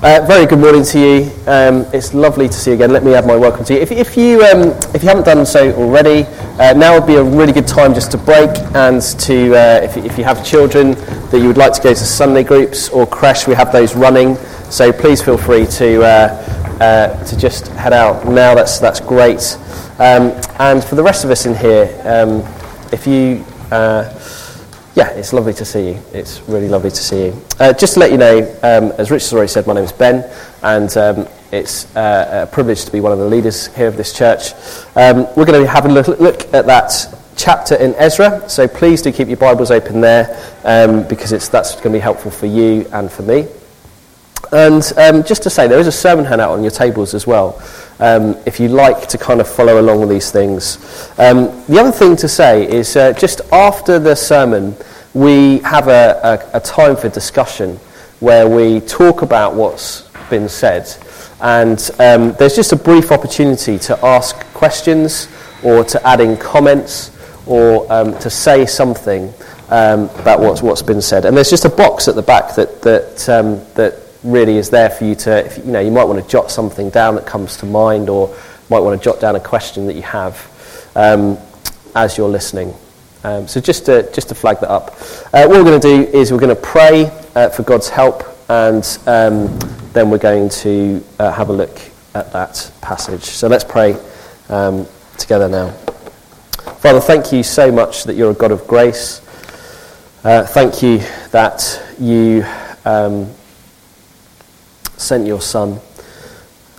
Uh, very good morning to you. Um, it's lovely to see you again. Let me add my welcome to you. If, if you, um, if you haven't done so already, uh, now would be a really good time just to break and to, uh, if, if you have children that you would like to go to Sunday groups or creche, we have those running. So please feel free to, uh, uh, to just head out now. That's, that's great. Um, and for the rest of us in here, um, if you uh, yeah, it's lovely to see you. It's really lovely to see you. Uh, just to let you know, um, as Rich has already said, my name is Ben, and um, it's uh, a privilege to be one of the leaders here of this church. Um, we're going to have a look, at that chapter in Ezra, so please do keep your Bibles open there um, because it's, that's going to be helpful for you and for me. And um, just to say, there is a sermon handout on your tables as well, um, if you like to kind of follow along with these things. Um, the other thing to say is uh, just after the sermon, we have a, a, a time for discussion where we talk about what's been said. And um, there's just a brief opportunity to ask questions or to add in comments or um, to say something um, about what's, what's been said. And there's just a box at the back that, that, um, that really is there for you to, if, you know, you might want to jot something down that comes to mind or might want to jot down a question that you have um, as you're listening. Um, so just to, just to flag that up. Uh, what we're going to do is we're going to pray uh, for God's help and um, then we're going to uh, have a look at that passage. So let's pray um, together now. Father, thank you so much that you're a God of grace. Uh, thank you that you um, sent your Son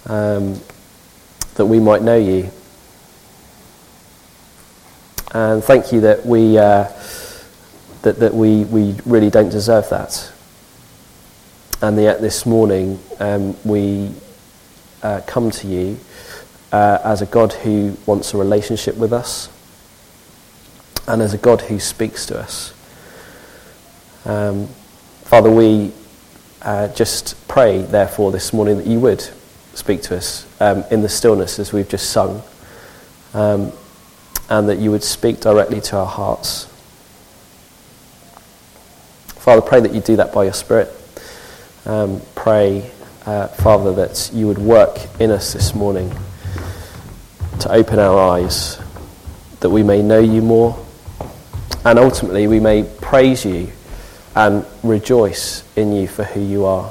um, that we might know you. And thank you that we, uh, that, that we, we really don't deserve that. And yet this morning um, we uh, come to you uh, as a God who wants a relationship with us and as a God who speaks to us. Um, Father, we uh, just pray, therefore, this morning that you would speak to us um, in the stillness as we've just sung, um, and that you would speak directly to our hearts. Father, pray that you do that by your Spirit. Um, pray, uh, Father, that you would work in us this morning to open our eyes, that we may know you more, and ultimately we may praise you and rejoice in you for who you are.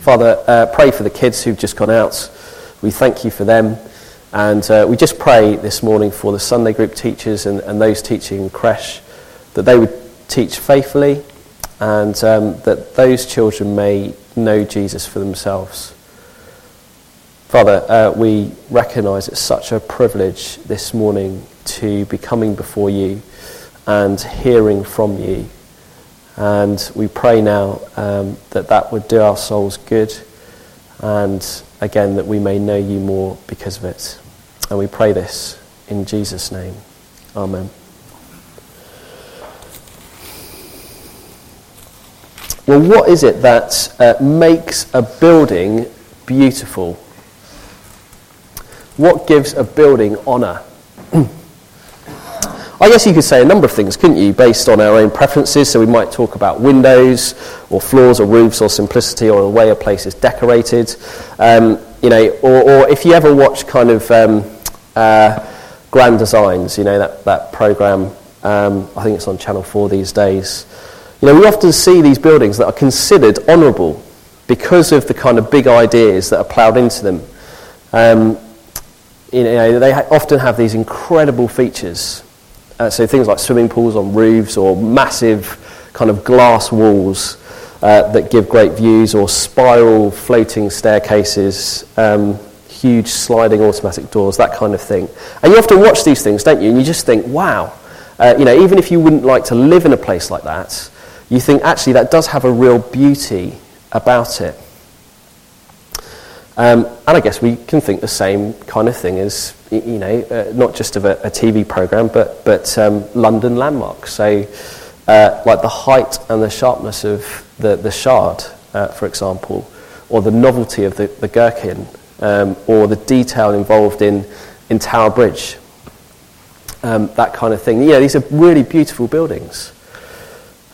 Father, uh, pray for the kids who've just gone out. We thank you for them. And uh, we just pray this morning for the Sunday group teachers and, and those teaching in creche that they would teach faithfully and um, that those children may know Jesus for themselves. Father, uh, we recognize it's such a privilege this morning to be coming before you and hearing from you. And we pray now um, that that would do our souls good and again that we may know you more because of it. And we pray this in Jesus' name. Amen. Well, what is it that uh, makes a building beautiful? What gives a building honour? I guess you could say a number of things, couldn't you, based on our own preferences? So we might talk about windows, or floors, or roofs, or simplicity, or the way a place is decorated. Um, you know, or, or, if you ever watch kind of um, uh, Grand Designs, you know, that, that program, um, I think it's on Channel 4 these days. You know, we often see these buildings that are considered honourable because of the kind of big ideas that are ploughed into them. Um, you know, they ha- often have these incredible features uh, so things like swimming pools on roofs or massive kind of glass walls uh, that give great views or spiral floating staircases, um, huge sliding automatic doors, that kind of thing. And you often watch these things, don't you? And you just think, wow. Uh, you know, even if you wouldn't like to live in a place like that, you think actually that does have a real beauty about it. Um, and I guess we can think the same kind of thing as, you know, uh, not just of a, a TV program, but, but um, London landmarks. So, uh, like the height and the sharpness of the, the shard, uh, for example, or the novelty of the, the gherkin, um, or the detail involved in, in Tower Bridge, um, that kind of thing. Yeah, these are really beautiful buildings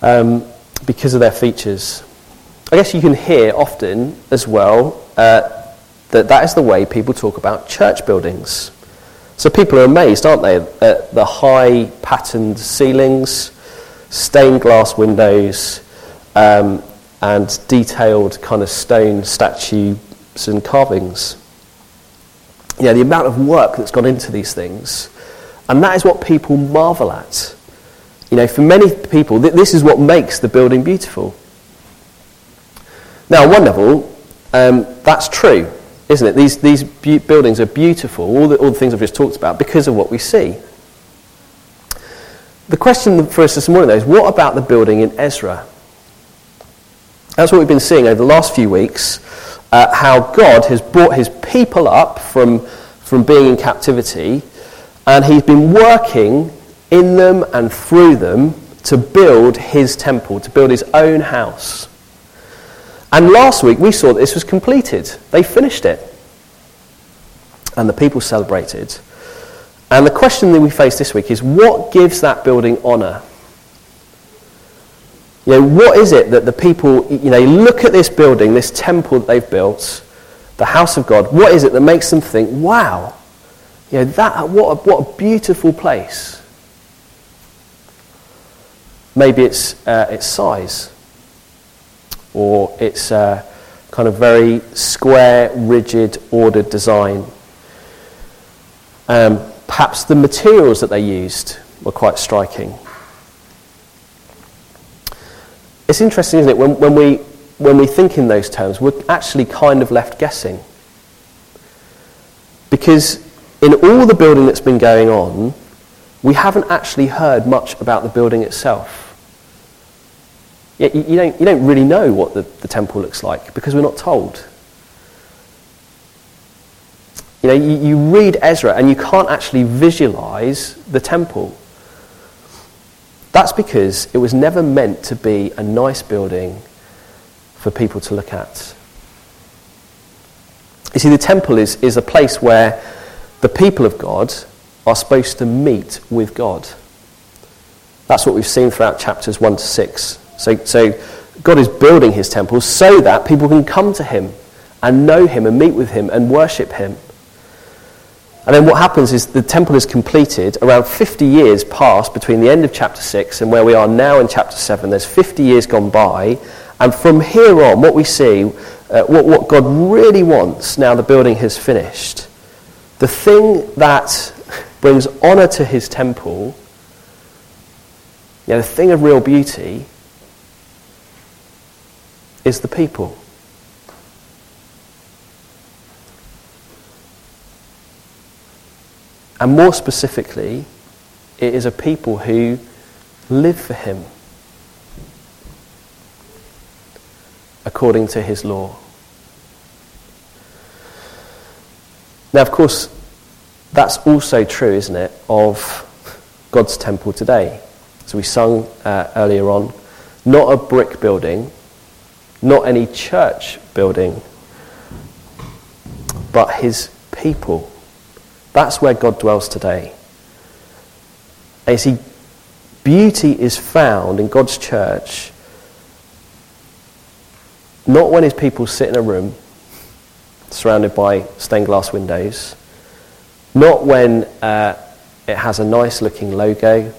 um, because of their features. I guess you can hear often as well uh, that that is the way people talk about church buildings. So people are amazed, aren't they, at the high patterned ceilings, stained glass windows, um, and detailed kind of stone statues and carvings. Yeah, the amount of work that's gone into these things. And that is what people marvel at. You know, for many people, th- this is what makes the building beautiful. Now, on one level, um, that's true, isn't it? These, these bu- buildings are beautiful, all the, all the things I've just talked about, because of what we see. The question for us this morning, though, is what about the building in Ezra? That's what we've been seeing over the last few weeks, uh, how God has brought his people up from, from being in captivity, and he's been working in them and through them to build his temple, to build his own house. And last week we saw that this was completed. They finished it. And the people celebrated. And the question that we face this week is what gives that building honour? You know, what is it that the people, you know, look at this building, this temple that they've built, the house of God, what is it that makes them think, wow, you know, that, what, a, what a beautiful place? Maybe it's uh, its size, or its uh, kind of very square, rigid, ordered design. Um, perhaps the materials that they used were quite striking. It's interesting, isn't it, when, when, we, when we think in those terms, we're actually kind of left guessing. Because in all the building that's been going on, we haven't actually heard much about the building itself. You, you, don't, you don't really know what the, the temple looks like because we're not told. You know, you, you read Ezra and you can't actually visualize the temple. That's because it was never meant to be a nice building for people to look at. You see, the temple is, is a place where the people of God are supposed to meet with God. That's what we've seen throughout chapters 1 to 6. So, so God is building his temple so that people can come to him and know him and meet with him and worship him. And then what happens is the temple is completed. Around 50 years pass between the end of chapter 6 and where we are now in chapter 7. There's 50 years gone by. And from here on, what we see, uh, what, what God really wants now the building has finished, the thing that brings honour to his temple, you know, the thing of real beauty, is the people. And more specifically, it is a people who live for him according to his law. Now, of course, that's also true, isn't it, of God's temple today. So we sung uh, earlier on, not a brick building, not any church building, but his people. That's where God dwells today. And you see, beauty is found in God's church not when his people sit in a room surrounded by stained glass windows, not when uh, it has a nice looking logo,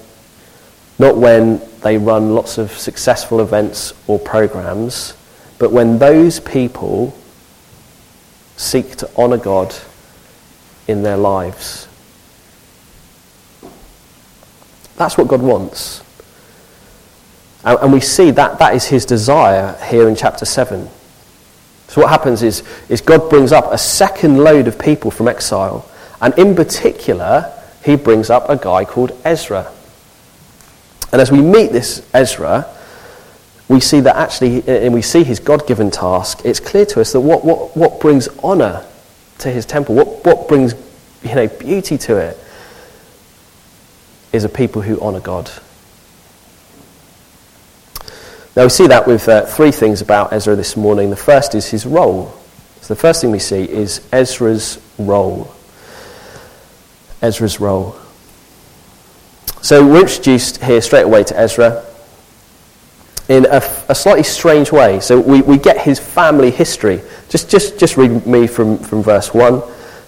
not when they run lots of successful events or programs, but when those people seek to honour God in their lives. That's what God wants. And we see that that is his desire here in chapter 7. So what happens is, is God brings up a second load of people from exile. And in particular, he brings up a guy called Ezra. And as we meet this Ezra, we see that actually, and we see his God given task, it's clear to us that what, what, what brings honour to his temple, what, what brings you know, beauty to it, is a people who honour God. Now we see that with uh, three things about Ezra this morning. The first is his role. So the first thing we see is Ezra's role. Ezra's role. So we're introduced here straight away to Ezra. in a, a, slightly strange way. So we, we get his family history. Just, just, just read me from, from verse 1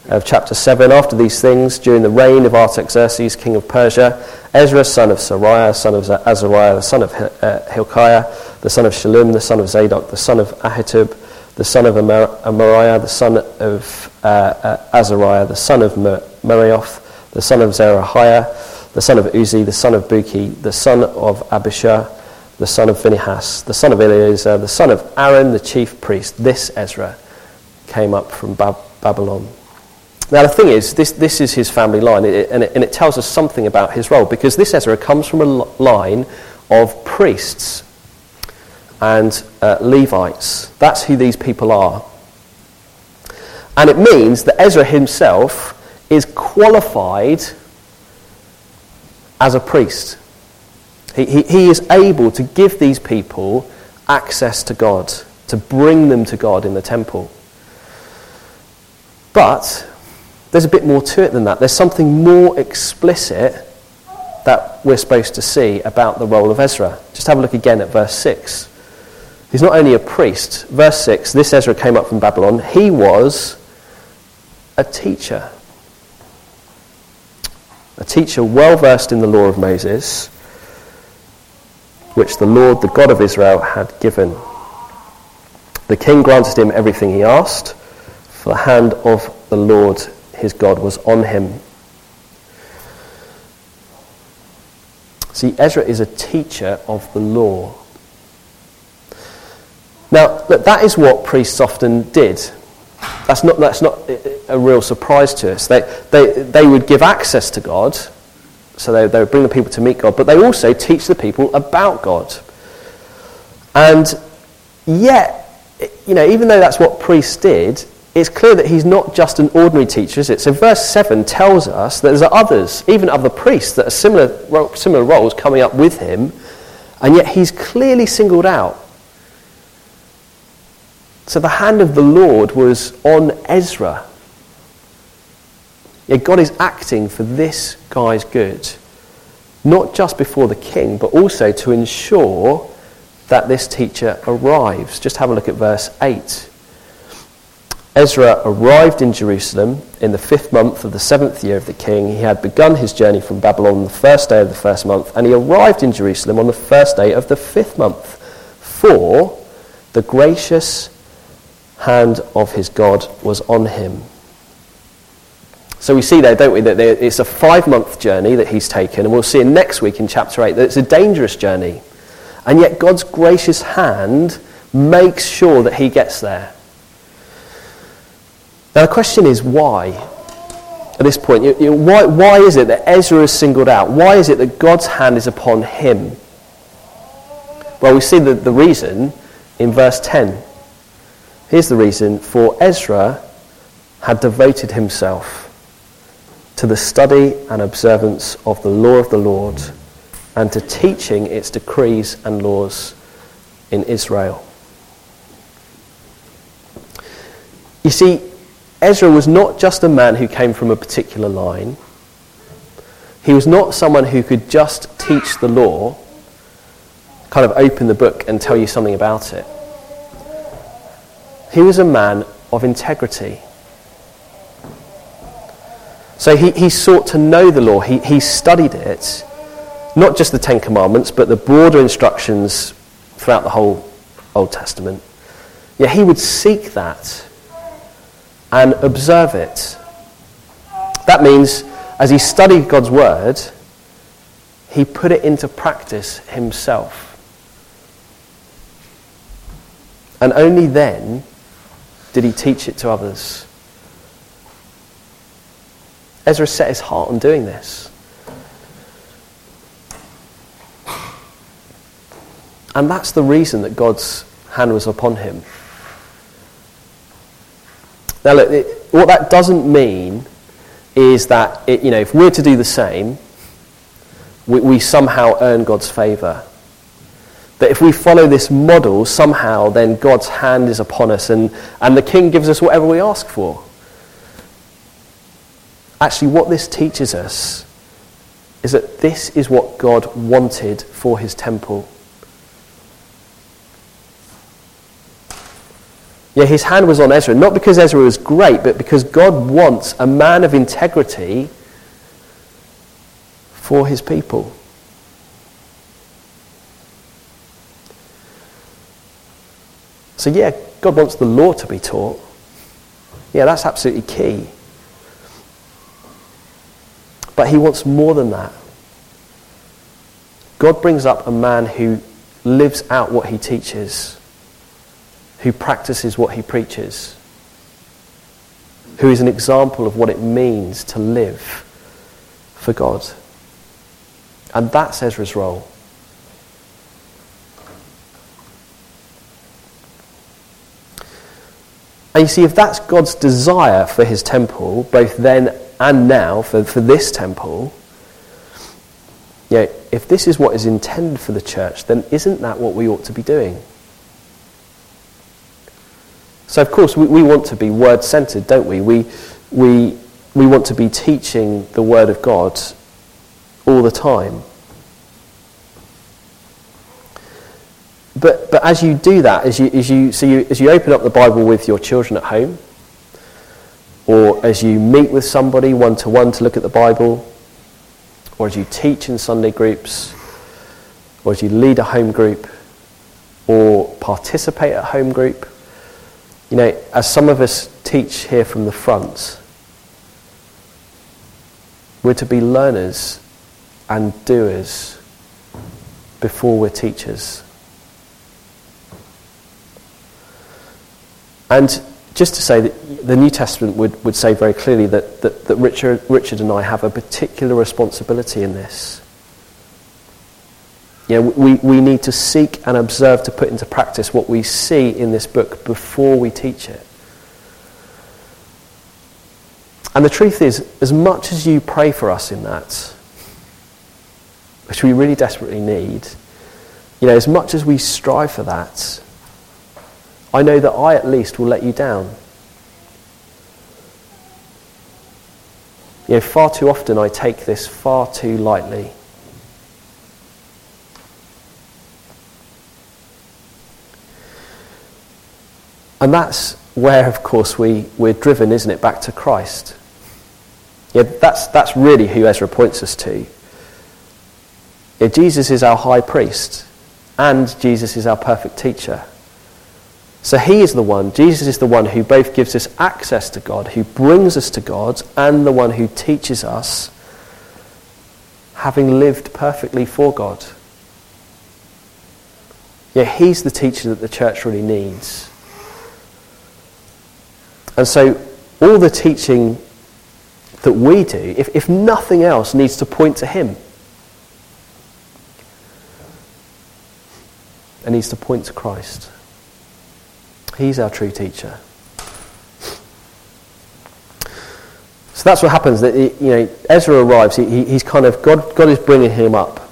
of chapter 7. After these things, during the reign of Artaxerxes, king of Persia, Ezra, son of Seraiah, son of Azariah, the son of uh, Hilkiah, the son of Shallum, the son of Zadok, the son of Ahitub, the son of Amariah, the son of uh, uh, Azariah, the son of Mer- Meraioth, the son of Zerahiah, the son of Uzzi, the son of Bukki, the son of Abishur, the son of Phinehas, the son of Eleazar, the son of Aaron, the chief priest. This Ezra came up from Bab- Babylon. Now, the thing is, this, this is his family line, and it, and it tells us something about his role, because this Ezra comes from a line of priests and uh, Levites. That's who these people are. And it means that Ezra himself is qualified as a priest. He, he, he is able to give these people access to God, to bring them to God in the temple. But there's a bit more to it than that. There's something more explicit that we're supposed to see about the role of Ezra. Just have a look again at verse 6. He's not only a priest. Verse 6 this Ezra came up from Babylon. He was a teacher. A teacher well versed in the law of Moses, which the Lord, the God of Israel, had given. The king granted him everything he asked, for the hand of the Lord his God was on him. See, Ezra is a teacher of the law. Now, look, that is what priests often did. That's not, that's not a real surprise to us. They, they, they would give access to God, so they, they bring the people to meet God, but they also teach the people about God. And yet, you know, even though that's what priests did, it's clear that he's not just an ordinary teacher, is it? So verse 7 tells us that there's others, even other priests, that are similar, similar roles coming up with him, and yet he's clearly singled out so the hand of the Lord was on Ezra. Yeah, God is acting for this guy's good, not just before the king, but also to ensure that this teacher arrives. Just have a look at verse 8. Ezra arrived in Jerusalem in the fifth month of the seventh year of the king. He had begun his journey from Babylon on the first day of the first month, and he arrived in Jerusalem on the first day of the fifth month. For the gracious hand of his God was on him. So we see there, don't we, that it's a five month journey that he's taken, and we'll see in next week in chapter 8 that it's a dangerous journey. And yet God's gracious hand makes sure that he gets there. Now the question is why? At this point, you, you, why, why is it that Ezra is singled out? Why is it that God's hand is upon him? Well, we see the, the reason in verse 10. Here's the reason for Ezra had devoted himself to the study and observance of the law of the Lord and to teaching its decrees and laws in Israel. You see, Ezra was not just a man who came from a particular line. He was not someone who could just teach the law, kind of open the book and tell you something about it. He was a man of integrity. So he, he sought to know the law. He, he studied it, not just the Ten Commandments, but the broader instructions throughout the whole Old Testament. Yeah, he would seek that and observe it. That means, as he studied God's word, he put it into practice himself. And only then did he teach it to others? Ezra set his heart on doing this. And that's the reason that God's hand was upon him. Now, look, it, what that doesn't mean is that, it, you know, if we're to do the same, we, we somehow earn God's favour. That if we follow this model, somehow then God's hand is upon us and, and the king gives us whatever we ask for. Actually, what this teaches us is that this is what God wanted for his temple. Yeah, his hand was on Ezra, not because Ezra was great, but because God wants a man of integrity for his people. So, yeah, God wants the law to be taught. Yeah, that's absolutely key. But he wants more than that. God brings up a man who lives out what he teaches, who practices what he preaches, who is an example of what it means to live for God. And that's Ezra's role. And you see, if that's God's desire for his temple, both then and now, for, for this temple, you know, if this is what is intended for the church, then isn't that what we ought to be doing? So, of course, we, we want to be word centered, don't we? We, we? we want to be teaching the Word of God all the time. But, but as you do that, as you, as, you, so you, as you open up the Bible with your children at home, or as you meet with somebody one to one to look at the Bible, or as you teach in Sunday groups, or as you lead a home group, or participate at home group, you know, as some of us teach here from the front, we're to be learners and doers before we're teachers. And just to say that the New Testament would, would say very clearly that, that, that Richard, Richard and I have a particular responsibility in this. You know, we, we need to seek and observe to put into practice what we see in this book before we teach it. And the truth is, as much as you pray for us in that, which we really desperately need, you know, as much as we strive for that, I know that I at least will let you down. You know, far too often I take this far too lightly. And that's where, of course, we, we're driven, isn't it, back to Christ. Yeah, that's, that's really who Ezra points us to. Yeah, Jesus is our high priest, and Jesus is our perfect teacher. So he is the one, Jesus is the one who both gives us access to God, who brings us to God, and the one who teaches us, having lived perfectly for God. Yeah, he's the teacher that the church really needs. And so all the teaching that we do, if, if nothing else, needs to point to him. It needs to point to Christ. He's our true teacher. So that's what happens. That you know, Ezra arrives. He, he's kind of God. God is bringing him up.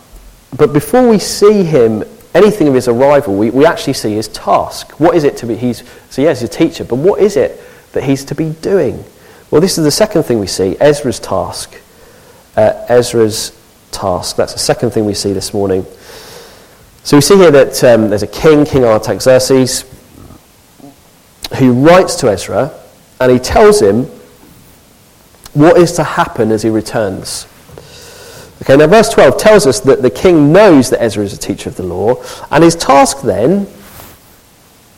But before we see him, anything of his arrival, we, we actually see his task. What is it to be? He's so yes, a teacher. But what is it that he's to be doing? Well, this is the second thing we see. Ezra's task. Uh, Ezra's task. That's the second thing we see this morning. So we see here that um, there's a king, King Artaxerxes who writes to Ezra and he tells him what is to happen as he returns. Okay, now verse 12 tells us that the king knows that Ezra is a teacher of the law, and his task then,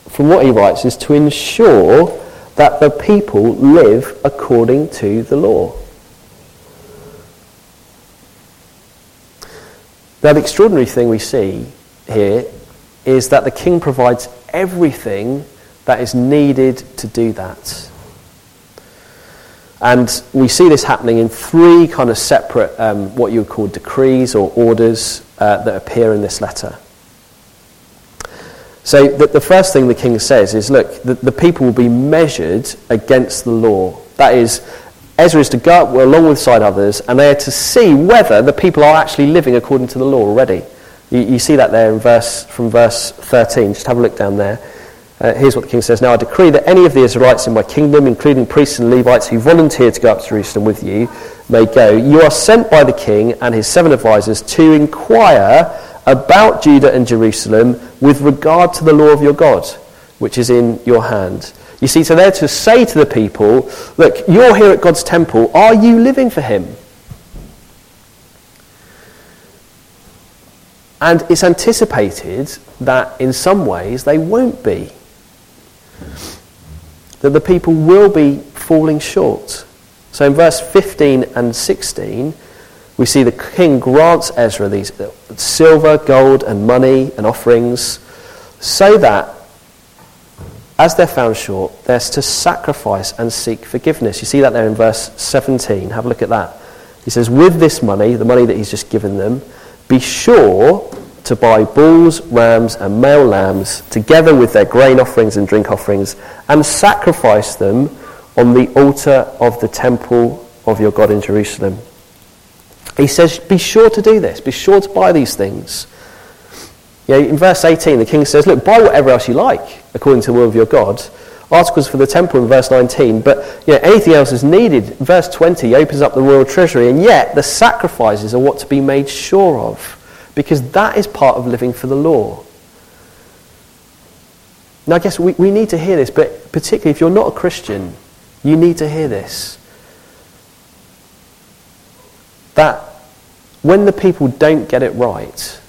from what he writes, is to ensure that the people live according to the law. Now, the extraordinary thing we see here is that the king provides everything that is needed to do that. And we see this happening in three kind of separate, um, what you would call decrees or orders uh, that appear in this letter. So the, the, first thing the king says is, look, the, the, people will be measured against the law. That is, Ezra is to go up along with side others, and they are to see whether the people are actually living according to the law already. You, you see that there in verse, from verse 13. Just have a look down there. Uh, here's what the king says Now I decree that any of the Israelites in my kingdom, including priests and Levites who volunteer to go up to Jerusalem with you, may go. You are sent by the king and his seven advisers to inquire about Judah and Jerusalem with regard to the law of your God, which is in your hand. You see, so they're to say to the people, look, you're here at God's temple. Are you living for him? And it's anticipated that in some ways they won't be. That the people will be falling short. So in verse 15 and 16, we see the king grants Ezra these uh, silver, gold, and money and offerings so that as they're found short, they're to sacrifice and seek forgiveness. You see that there in verse 17. Have a look at that. He says, With this money, the money that he's just given them, be sure to buy bulls, rams, and male lambs, together with their grain offerings and drink offerings, and sacrifice them on the altar of the temple of your God in Jerusalem. He says, Be sure to do this. Be sure to buy these things. You know, in verse 18, the king says, Look, buy whatever else you like, according to the will of your God. Articles for the temple in verse 19, but you know, anything else is needed. Verse 20 opens up the royal treasury, and yet the sacrifices are what to be made sure of, because that is part of living for the law. Now, I guess we, we need to hear this, but particularly if you're not a Christian, you need to hear this. That when the people don't get it right,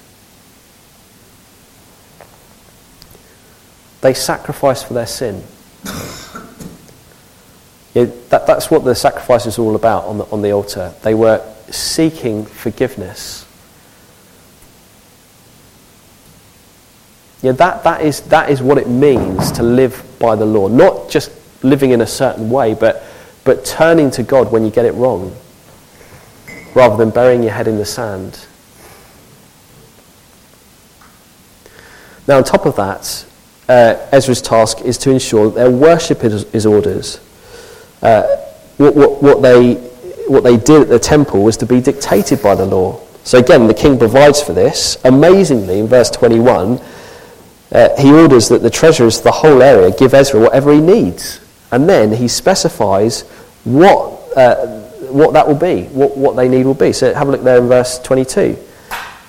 they sacrifice for their sin. that, that's what the sacrifice is all about on the, on the altar. They were seeking forgiveness. Yeah, that, that, is, that is what it means to live by the law. Not just living in a certain way, but, but turning to God when you get it wrong rather than burying your head in the sand. Now, on top of that, uh, Ezra's task is to ensure that their worship is, is orders. Uh, what, what, what, they, what they did at the temple was to be dictated by the law. So again, the king provides for this. Amazingly, in verse 21, uh, he orders that the treasurers of the whole area give Ezra whatever he needs. And then he specifies what uh, what that will be, what, what they need will be. So have a look there in verse 22.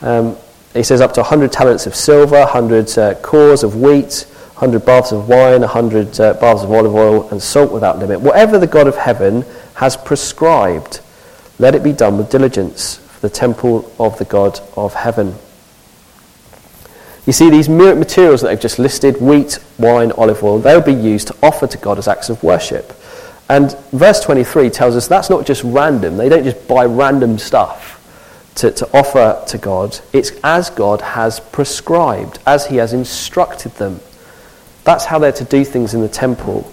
Um, he says up to 100 talents of silver, 100 uh, cors of wheat, 100 baths of wine, 100 uh, baths of olive oil, and salt without limit. Whatever the God of heaven has prescribed, let it be done with diligence for the temple of the God of heaven. You see, these materials that I've just listed wheat, wine, olive oil they'll be used to offer to God as acts of worship. And verse 23 tells us that's not just random. They don't just buy random stuff to, to offer to God. It's as God has prescribed, as He has instructed them. That's how they're to do things in the temple.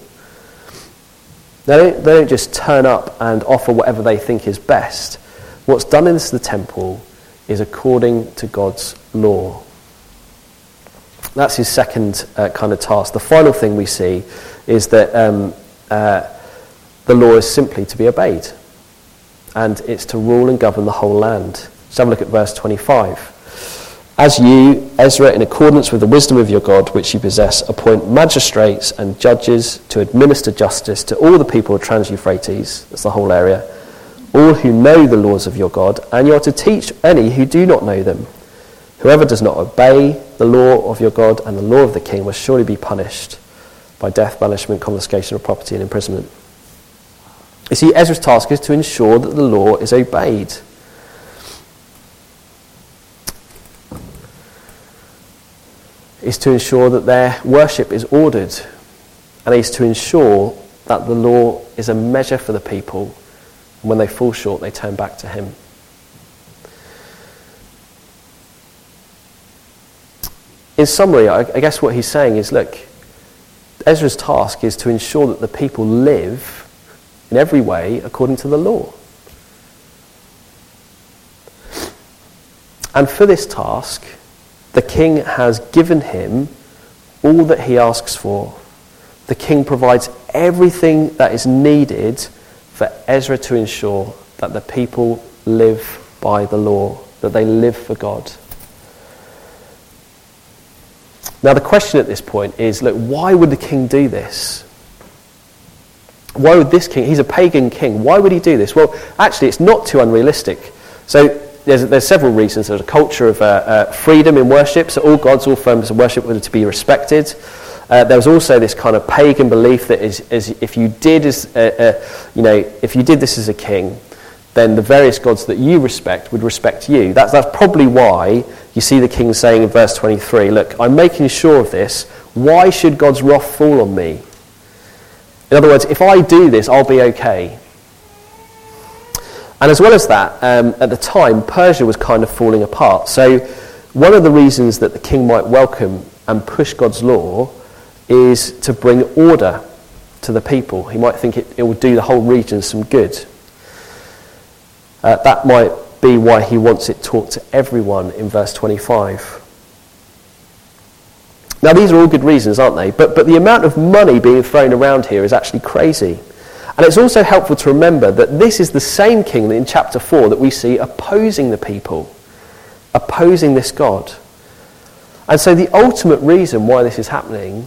They don't, they don't just turn up and offer whatever they think is best. What's done in the temple is according to God's law. That's his second uh, kind of task. The final thing we see is that um, uh, the law is simply to be obeyed, and it's to rule and govern the whole land. Let's have a look at verse 25. As you, Ezra, in accordance with the wisdom of your God, which you possess, appoint magistrates and judges to administer justice to all the people of Trans Euphrates, that's the whole area, all who know the laws of your God, and you are to teach any who do not know them. Whoever does not obey the law of your God and the law of the king will surely be punished by death, banishment, confiscation of property, and imprisonment. You see, Ezra's task is to ensure that the law is obeyed. Is to ensure that their worship is ordered, and is to ensure that the law is a measure for the people. And when they fall short, they turn back to Him. In summary, I guess what he's saying is look, Ezra's task is to ensure that the people live in every way according to the law. And for this task, the king has given him all that he asks for. The king provides everything that is needed for Ezra to ensure that the people live by the law, that they live for God. Now, the question at this point is look, why would the king do this? Why would this king, he's a pagan king, why would he do this? Well, actually, it's not too unrealistic. So there's, there's several reasons. There's a culture of uh, uh, freedom in worship, so all gods, all forms of worship were to be respected. Uh, there was also this kind of pagan belief that is, is if you did as, uh, uh, you know, if you did this as a king, then the various gods that you respect would respect you. That's, that's probably why you see the king saying in verse 23, Look, I'm making sure of this. Why should God's wrath fall on me? In other words, if I do this, I'll be okay. And as well as that, um, at the time, Persia was kind of falling apart. So, one of the reasons that the king might welcome and push God's law is to bring order to the people. He might think it, it will do the whole region some good. Uh, that might be why he wants it taught to everyone in verse 25. Now, these are all good reasons, aren't they? But, but the amount of money being thrown around here is actually crazy. And it's also helpful to remember that this is the same king in chapter 4 that we see opposing the people, opposing this God. And so the ultimate reason why this is happening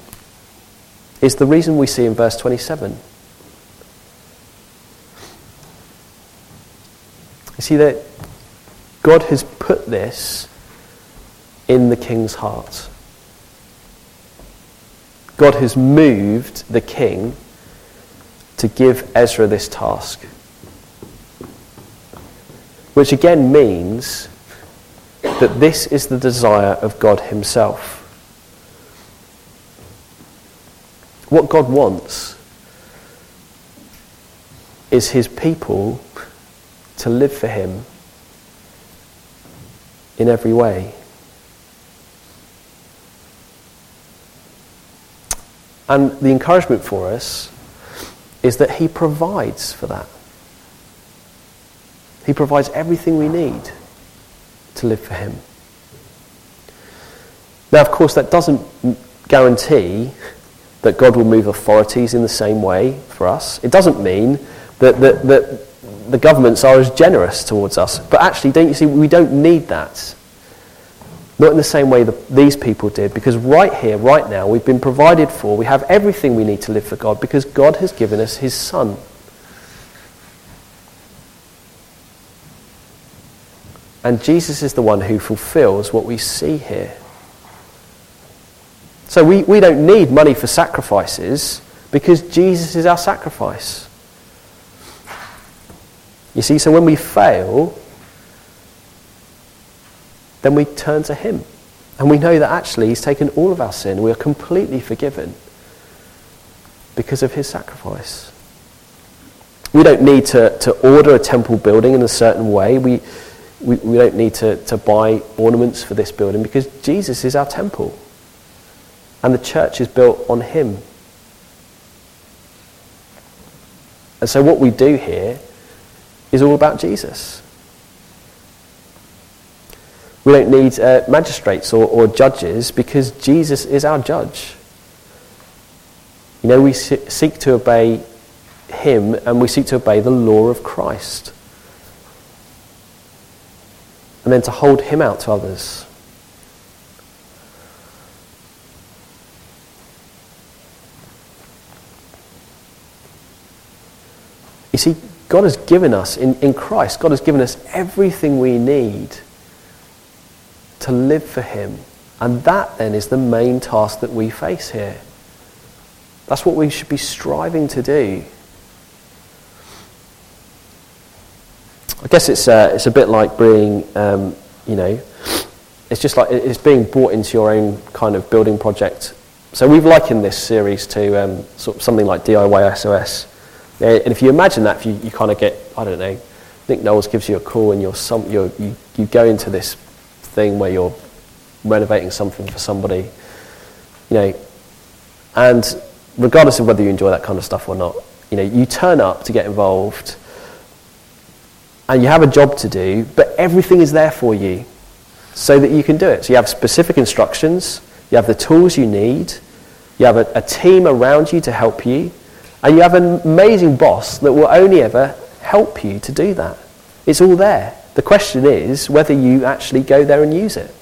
is the reason we see in verse 27. You see that God has put this in the king's heart. God has moved the king to give Ezra this task. Which again means that this is the desire of God Himself. What God wants is His people to live for Him in every way. And the encouragement for us is that He provides for that. He provides everything we need to live for Him. Now, of course, that doesn't guarantee that God will move authorities in the same way for us. It doesn't mean that, that, that the governments are as generous towards us. But actually, don't you see, we don't need that. Not in the same way that these people did, because right here, right now, we've been provided for. We have everything we need to live for God because God has given us His Son. And Jesus is the one who fulfills what we see here. So we, we don't need money for sacrifices because Jesus is our sacrifice. You see, so when we fail, then we turn to Him. And we know that actually He's taken all of our sin. We are completely forgiven because of His sacrifice. We don't need to, to order a temple building in a certain way. We, we, we don't need to, to buy ornaments for this building because Jesus is our temple. And the church is built on Him. And so what we do here is all about Jesus. We don't need uh, magistrates or, or judges because Jesus is our judge. You know, we seek to obey him and we seek to obey the law of Christ. And then to hold him out to others. You see, God has given us, in, in Christ, God has given us everything we need to live for Him. And that then is the main task that we face here. That's what we should be striving to do. I guess it's, uh, it's a bit like being, um, you know, it's just like it's being brought into your own kind of building project. So we've likened this series to um, sort of something like DIY SOS. And if you imagine that, if you, you kind of get, I don't know, Nick Knowles gives you a call and you're some, you're, you, you go into this thing where you're renovating something for somebody, you know, and regardless of whether you enjoy that kind of stuff or not, you know, you turn up to get involved and you have a job to do, but everything is there for you so that you can do it. So you have specific instructions, you have the tools you need, you have a, a team around you to help you, and you have an amazing boss that will only ever help you to do that. It's all there. The question is whether you actually go there and use it.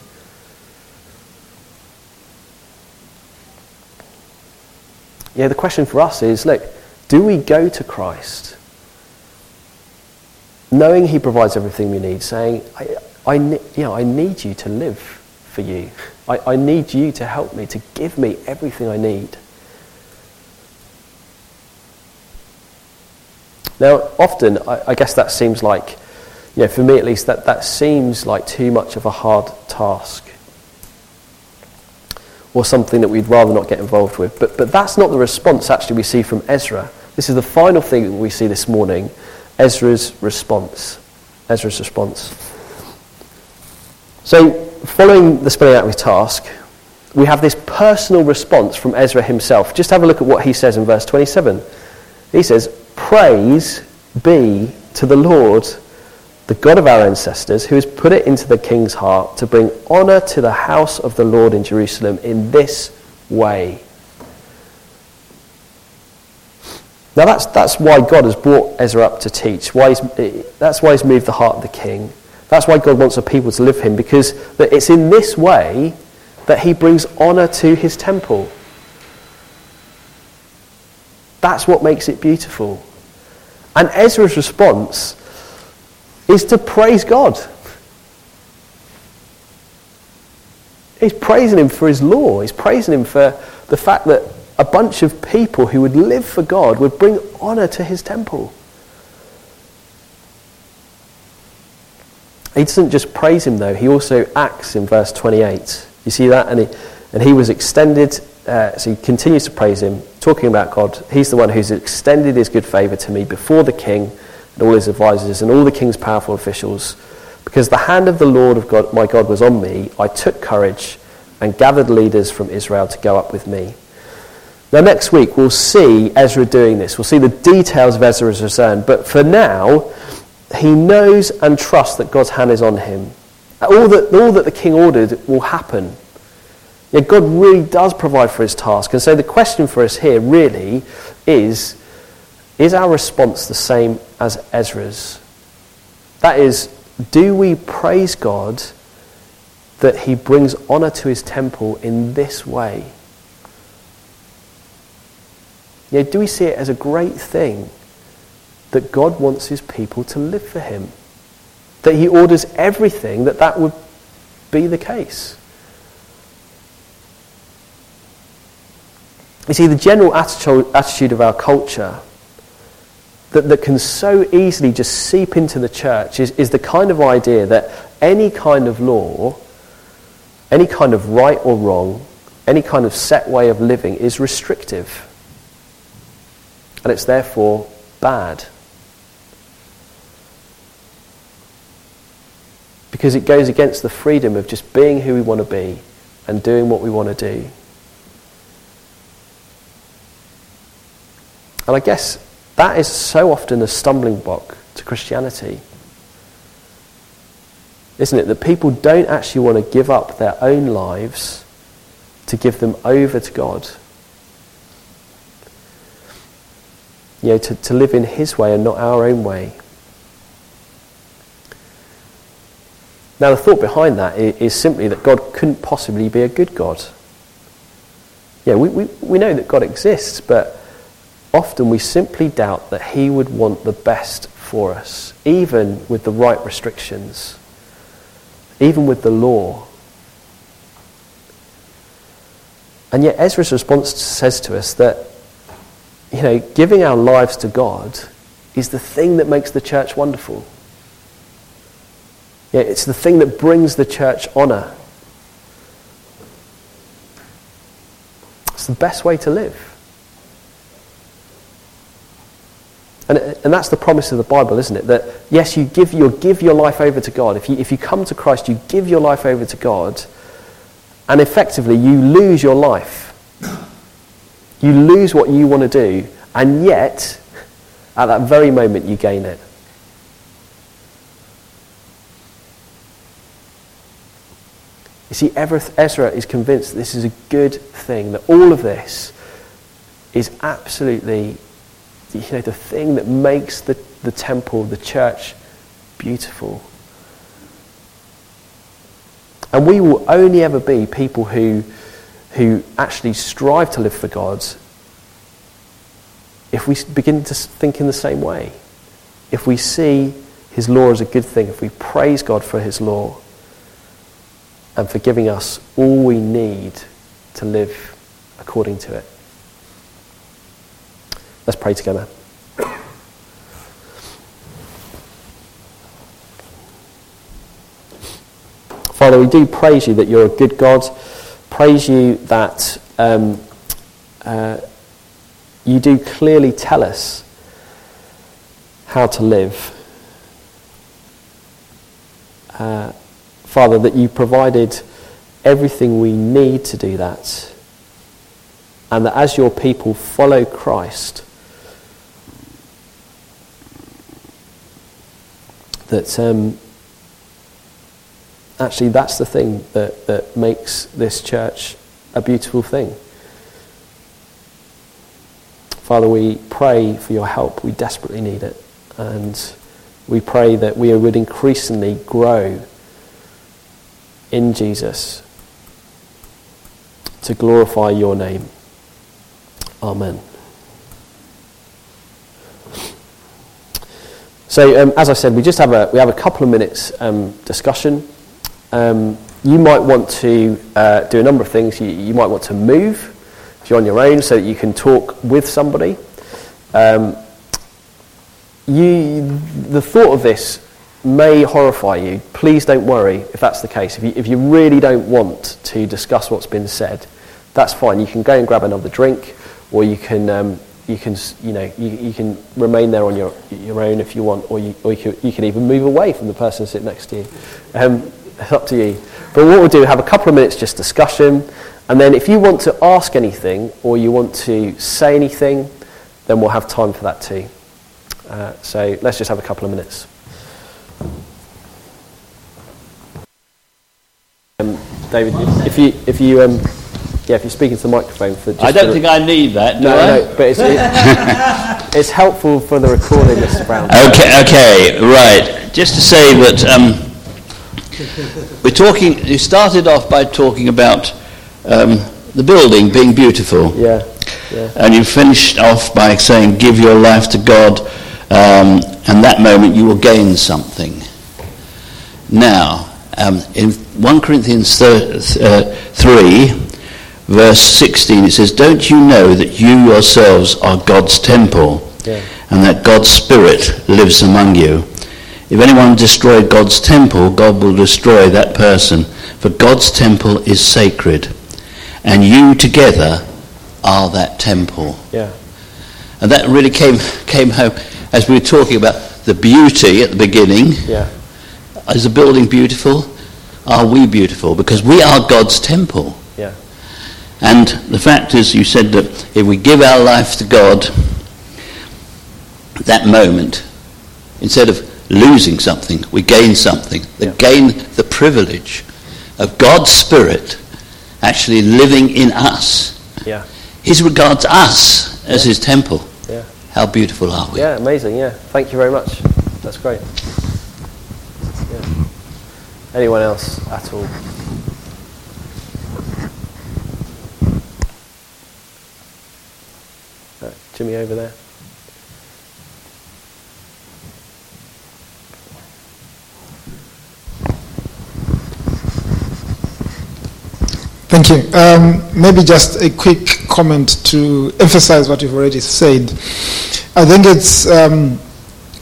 Yeah, the question for us is look, do we go to Christ knowing He provides everything we need, saying, I, I, you know, I need you to live for you? I, I need you to help me, to give me everything I need. Now, often, I, I guess that seems like, you know, for me at least, that, that seems like too much of a hard task or something that we'd rather not get involved with. But, but that's not the response actually we see from Ezra. This is the final thing we see this morning Ezra's response. Ezra's response. So, following the spelling out of his task, we have this personal response from Ezra himself. Just have a look at what he says in verse 27. He says, Praise be to the Lord, the God of our ancestors, who has put it into the king's heart to bring honor to the house of the Lord in Jerusalem in this way. Now, that's, that's why God has brought Ezra up to teach. Why that's why he's moved the heart of the king. That's why God wants a people to live him, because it's in this way that he brings honor to his temple. That's what makes it beautiful. And Ezra's response is to praise God. He's praising him for his law. He's praising him for the fact that a bunch of people who would live for God would bring honor to his temple. He doesn't just praise him, though, he also acts in verse 28. You see that? And he, and he was extended, uh, so he continues to praise him, talking about God. He's the one who's extended his good favour to me before the king and all his advisers and all the king's powerful officials. Because the hand of the Lord of God, my God was on me, I took courage and gathered leaders from Israel to go up with me. Now, next week, we'll see Ezra doing this. We'll see the details of Ezra's return. But for now, he knows and trusts that God's hand is on him. All that, all that the king ordered will happen. Yeah, God really does provide for his task. And so the question for us here really is is our response the same as Ezra's? That is, do we praise God that he brings honor to his temple in this way? You do we see it as a great thing that God wants his people to live for him? That he orders everything that that would be the case? You see, the general attitude, of our culture that, that can so easily just seep into the church is, is the kind of idea that any kind of law, any kind of right or wrong, any kind of set way of living is restrictive and it's therefore bad. Because it goes against the freedom of just being who we want to be and doing what we want to do. And I guess that is so often a stumbling block to Christianity. Isn't it? That people don't actually want to give up their own lives to give them over to God. you know, to, to live in His way and not our own way. Now, the thought behind that is, is simply that God couldn't possibly be a good God. Yeah, we, we, we know that God exists, but often we simply doubt that He would want the best for us, even with the right restrictions, even with the law. And yet, Ezra's response says to us that you know, giving our lives to God is the thing that makes the church wonderful. Yeah, it's the thing that brings the church honour. It's the best way to live. And, and that's the promise of the Bible, isn't it? That yes, you give, you give your life over to God. If you, if you come to Christ, you give your life over to God, and effectively you lose your life. You lose what you want to do, and yet, at that very moment, you gain it. You see, Ezra is convinced this is a good thing, that all of this is absolutely you know, the thing that makes the, the temple, the church, beautiful. And we will only ever be people who who actually strive to live for God if we begin to think in the same way. If we see his law as a good thing, if we praise God for his law, and for giving us all we need to live according to it. Let's pray together. Father, we do praise you that you're a good God. Praise you that um, uh, you do clearly tell us how to live. Uh, Father, that you provided everything we need to do that. And that as your people follow Christ, that um, actually that's the thing that, that makes this church a beautiful thing. Father, we pray for your help. We desperately need it. And we pray that we would increasingly grow in Jesus to glorify your name. Amen. So, um, as I said, we just have a we have a couple of minutes um, discussion. Um, you might want to uh, do a number of things. You, you, might want to move if you're on your own, so that you can talk with somebody. Um, you, the thought of this may horrify you. Please don't worry if that's the case. If you, if you really don't want to discuss what's been said, that's fine. You can go and grab another drink, or you can, um, you can, you know, you, you, can remain there on your, your own if you want, or you, or you, can, you can even move away from the person sitting next to you. Um, it's up to you. But what we'll do, have a couple of minutes just discussion, and then if you want to ask anything or you want to say anything, then we'll have time for that too. Uh, so let's just have a couple of minutes. Um, David, if you, if you, um, yeah, if you speak into the microphone for. I don't think I need that. no, I? no, but it's, it, it's helpful for the recording, Mr. Brown. Okay, okay, right. Just to say that um, we're talking. You started off by talking about um, the building being beautiful. Yeah, yeah. And you finished off by saying, "Give your life to God." Um, and that moment you will gain something. Now, um, in 1 Corinthians th- uh, 3, verse 16, it says, Don't you know that you yourselves are God's temple, Yeah. and that God's Spirit lives among you? If anyone destroy God's temple, God will destroy that person, for God's temple is sacred, and you together are that temple. Yeah, And that really came, came home as we were talking about the beauty at the beginning. yeah, Is the building beautiful? Are we beautiful? Because we are God's temple. Yeah, And the fact is, you said that if we give our life to God, that moment, instead of losing something, we gain something. We Yeah. gain the privilege of God's Spirit actually living in us. yeah, He regards us as his temple. yeah. How beautiful are we? Yeah, amazing, yeah. Thank you very much. That's great. Yeah. Anyone else at all? Uh, Jimmy over there. Thank you. Um, maybe just a quick comment to emphasize what you've already said. I think it's um,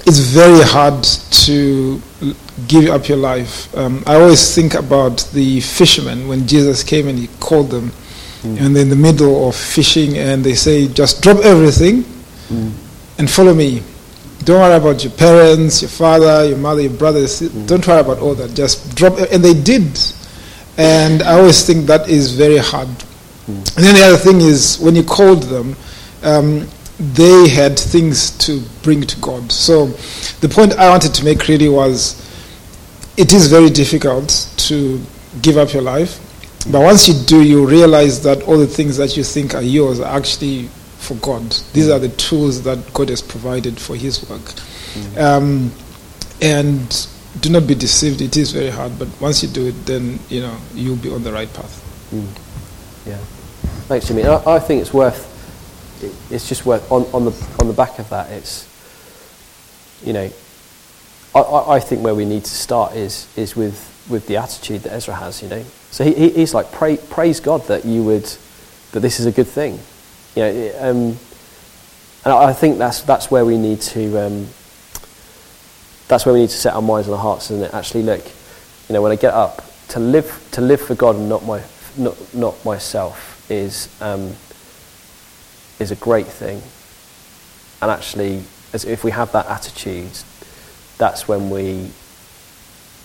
it's very hard to give up your life. Um, I always think about the fishermen when Jesus came and he called them, and they're in the middle of fishing, and they say, "Just drop everything mm. and follow me." Don't worry about your parents, your father, your mother, your brothers. Mm. Don't worry about all that. Just drop. And they did. And I always think that is very hard. And then the other thing is, when you called them, um, they had things to bring to God. So the point I wanted to make really was it is very difficult to give up your life. But once you do, you realize that all the things that you think are yours are actually for God. These are the tools that God has provided for His work. Um, and do not be deceived. It is very hard, but once you do it, then you know you'll be on the right path. Yeah. Thanks, Jimmy. I, I think it's worth. it- It's just worth on, on the on the back of that. It's you know, I, I, I think where we need to start is is with with the attitude that Ezra has. You know, So he, he, he's like, Pray, praise God that you would, that this is a good thing. You know, um, and I think that's, that's where we need to, um, that's where we need to set our minds and our hearts, isn't it? Actually, look, you know, when I get up, to live, to live for God and not, my, not, not myself is, um, is a great thing. And actually, as if we have that attitude, that's when we,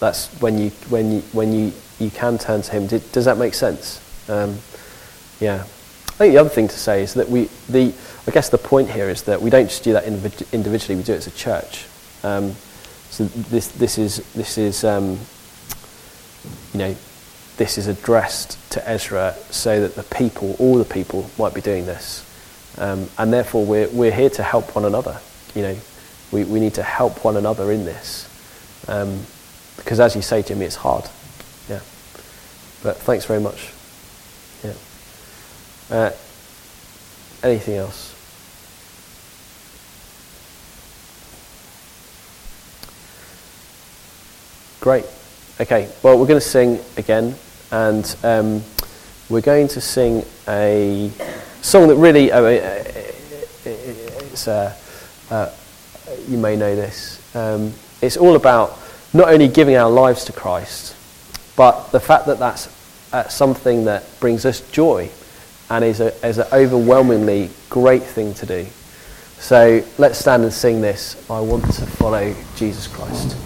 that's when you, when you, when you, you can turn to Him. Did, does that make sense? Um, yeah. I think the other thing to say is that we, the, I guess the point here is that we don't just do that individually, we do it as a church. Um, so this, this is, this is um, you know, this is addressed to Ezra so that the people, all the people, might be doing this. Um, and therefore, we're, we're here to help one another. You know, we, we need to help one another in this. Um, because as you say, Jimmy, it's hard. Yeah. But thanks very much. Yeah. Uh, anything else? Great. Okay, well, we're going to sing again, and um, we're going to sing a song that really, uh, it's, uh, uh, you may know this. Um, it's all about not only giving our lives to Christ, but the fact that that's uh, something that brings us joy and is, a, is an overwhelmingly great thing to do. So let's stand and sing this. I want to follow Jesus Christ.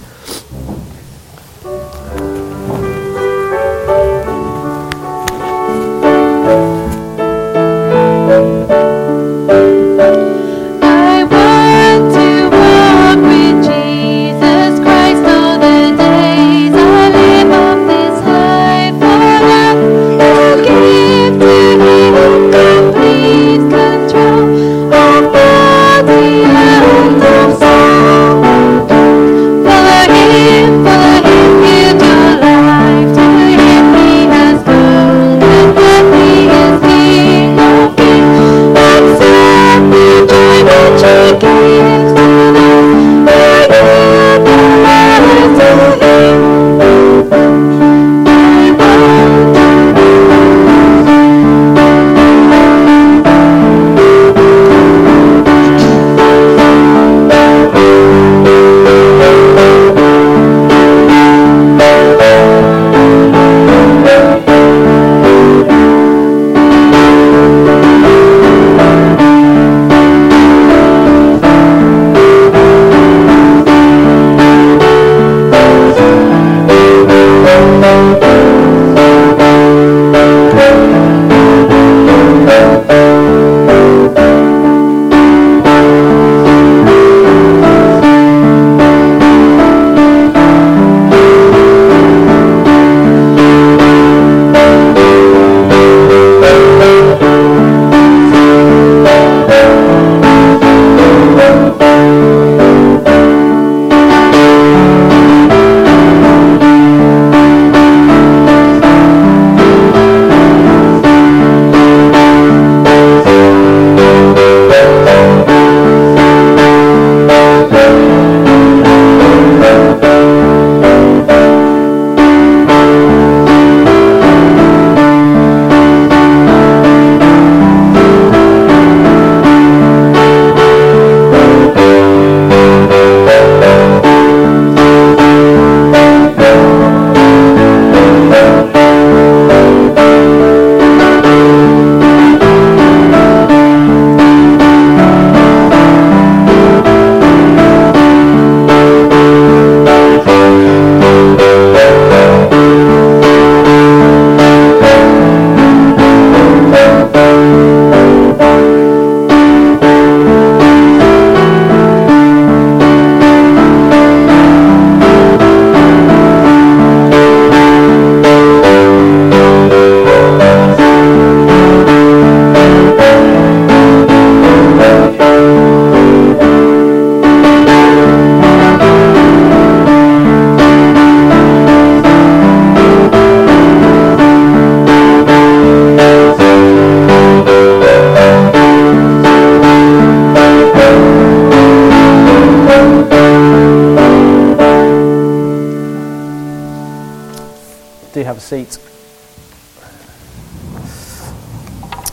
have a seat.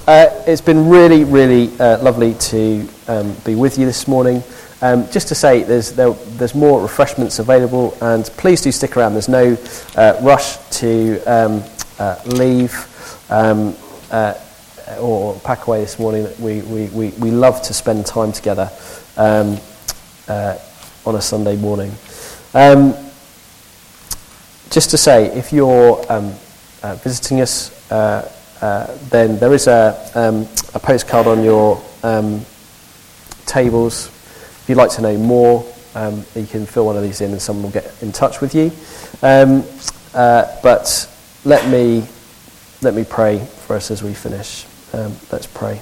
Uh, it's been really, really uh, lovely to um, be with you this morning. Um, just to say, there's, there, there's more refreshments available, and please do stick around. There's no uh, rush to um, uh, leave um, uh, or pack away this morning. We, we, we, we love to spend time together um, uh, on a Sunday morning. Um, just to say, if you're um, uh, visiting us, uh, uh, then there is a, um, a postcard on your um, tables if you'd like to know more, um, you can fill one of these in and someone will get in touch with you. Um, uh, but let me, let me pray for us as we finish. Let's pray.